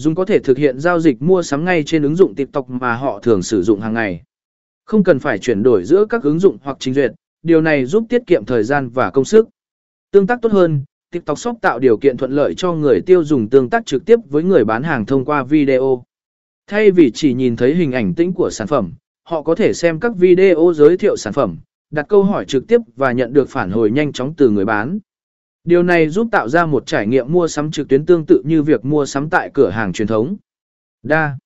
Dùng có thể thực hiện giao dịch mua sắm ngay trên ứng dụng TikTok mà họ thường sử dụng hàng ngày. Không cần phải chuyển đổi giữa các ứng dụng hoặc trình duyệt, điều này giúp tiết kiệm thời gian và công sức. Tương tác tốt hơn, TikTok Shop tạo điều kiện thuận lợi cho người tiêu dùng tương tác trực tiếp với người bán hàng thông qua video. Thay vì chỉ nhìn thấy hình ảnh tĩnh của sản phẩm, họ có thể xem các video giới thiệu sản phẩm, đặt câu hỏi trực tiếp và nhận được phản hồi nhanh chóng từ người bán. Điều này giúp tạo ra một trải nghiệm mua sắm trực tuyến tương tự như việc mua sắm tại cửa hàng truyền thống. Đa